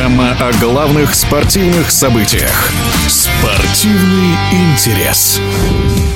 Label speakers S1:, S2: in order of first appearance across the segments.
S1: Программа о главных спортивных событиях. Спортивный интерес.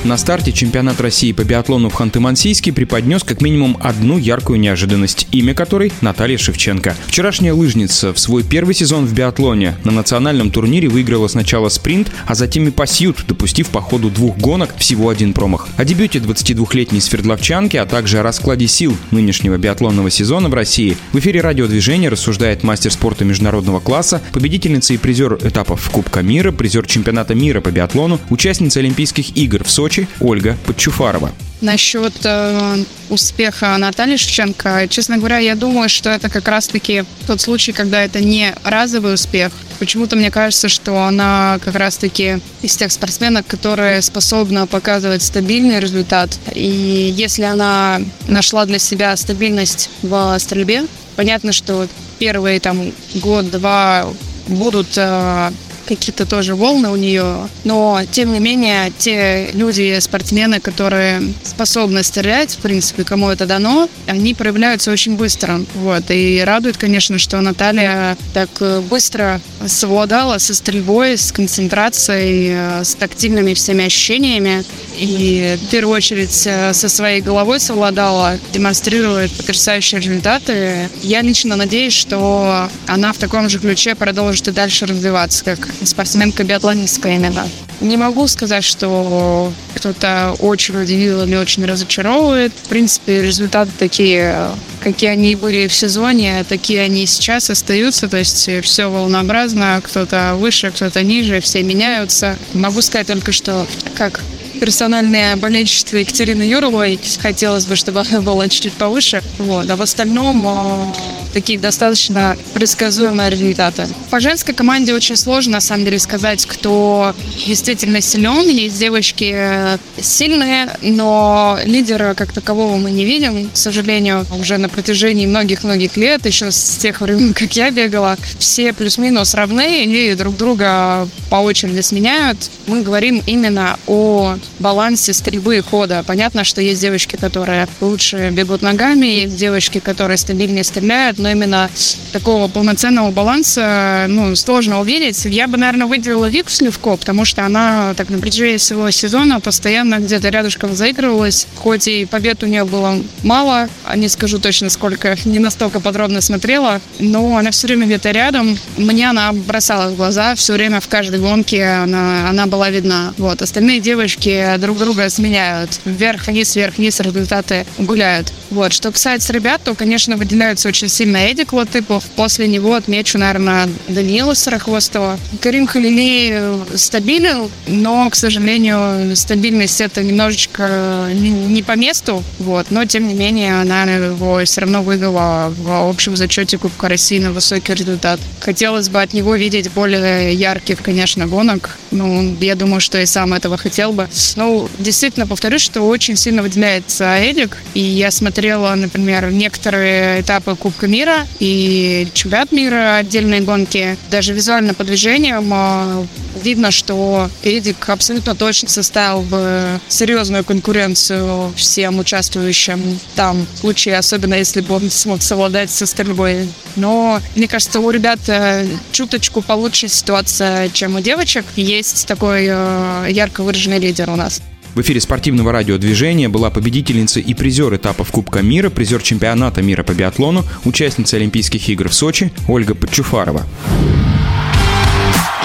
S2: На старте чемпионат России по биатлону в Ханты-Мансийске преподнес как минимум одну яркую неожиданность, имя которой Наталья Шевченко. Вчерашняя лыжница в свой первый сезон в биатлоне на национальном турнире выиграла сначала спринт, а затем и пасьют, допустив по ходу двух гонок всего один промах. О дебюте 22-летней свердловчанки, а также о раскладе сил нынешнего биатлонного сезона в России в эфире радиодвижения рассуждает мастер спорта международного класса, победительница и призер этапов Кубка мира, призер чемпионата мира по биатлону, участница Олимпийских игр в Сочи Ольга Подчуфарова.
S3: Насчет э, успеха Натальи Шевченко, честно говоря, я думаю, что это как раз-таки тот случай, когда это не разовый успех. Почему-то мне кажется, что она как раз-таки из тех спортсменок, которые способны показывать стабильный результат. И если она нашла для себя стабильность в стрельбе, понятно, что первые там год-два будут э, какие-то тоже волны у нее. Но, тем не менее, те люди, спортсмены, которые способны стрелять, в принципе, кому это дано, они проявляются очень быстро. Вот. И радует, конечно, что Наталья так быстро совладала со стрельбой, с концентрацией, с тактильными всеми ощущениями. И в первую очередь э, со своей головой совладала, демонстрирует потрясающие результаты. Я лично надеюсь, что она в таком же ключе продолжит и дальше развиваться, как спортсменка-биатлонистка именно. Не могу сказать, что кто-то очень удивил или очень разочаровывает. В принципе, результаты такие, какие они были в сезоне, такие они сейчас остаются. То есть все волнообразно, кто-то выше, кто-то ниже, все меняются. Могу сказать только, что как персональное болельчество Екатерины Юровой хотелось бы, чтобы она была чуть-чуть повыше. Вот. А в остальном такие достаточно предсказуемые результаты. По женской команде очень сложно, на самом деле, сказать, кто действительно силен. Есть девочки э, сильные, но лидера как такового мы не видим, к сожалению, уже на протяжении многих-многих лет, еще с тех времен, как я бегала, все плюс-минус равны и друг друга по очереди сменяют. Мы говорим именно о балансе стрельбы и хода. Понятно, что есть девочки, которые лучше бегут ногами, есть девочки, которые стабильнее стреляют, но именно такого полноценного баланса, ну, сложно увидеть. Я бы, наверное, выделила Вику Сливко, потому что она так на протяжении всего сезона постоянно где-то рядышком заигрывалась. Хоть и побед у нее было мало, не скажу точно сколько, не настолько подробно смотрела, но она все время где-то рядом. Мне она бросала в глаза все время в каждой гонке, она, она была видна. Вот. Остальные девочки друг друга сменяют. Вверх-вниз, вверх-вниз результаты гуляют. Вот. Что касается ребят, то, конечно, выделяются очень сильно Эдик Латыпов. После него отмечу, наверное, Даниила Сарахвостова. Карим Халилей э, стабилен, но, к сожалению, стабильность это немножечко не по месту, вот, но, тем не менее, она его все равно вывела в общем зачете Кубка России на высокий результат. Хотелось бы от него видеть более ярких, конечно, гонок. Ну, я думаю, что и сам этого хотел бы. Ну, действительно, повторюсь, что очень сильно выделяется Эдик. И я смотрела, например, некоторые этапы Кубка мира, и чемпионат мира отдельные гонки. Даже визуально по движениям видно, что Эдик абсолютно точно составил в серьезную конкуренцию всем участвующим там в случае, особенно если бы он смог совладать со стрельбой. Но мне кажется, у ребят э, чуточку получше ситуация, чем у девочек. Есть такой э, ярко выраженный лидер у нас.
S2: В эфире спортивного радиодвижения была победительница и призер этапов Кубка мира, призер чемпионата мира по биатлону, участница Олимпийских игр в Сочи Ольга Подчуфарова.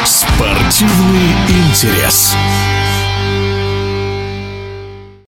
S1: Спортивный интерес.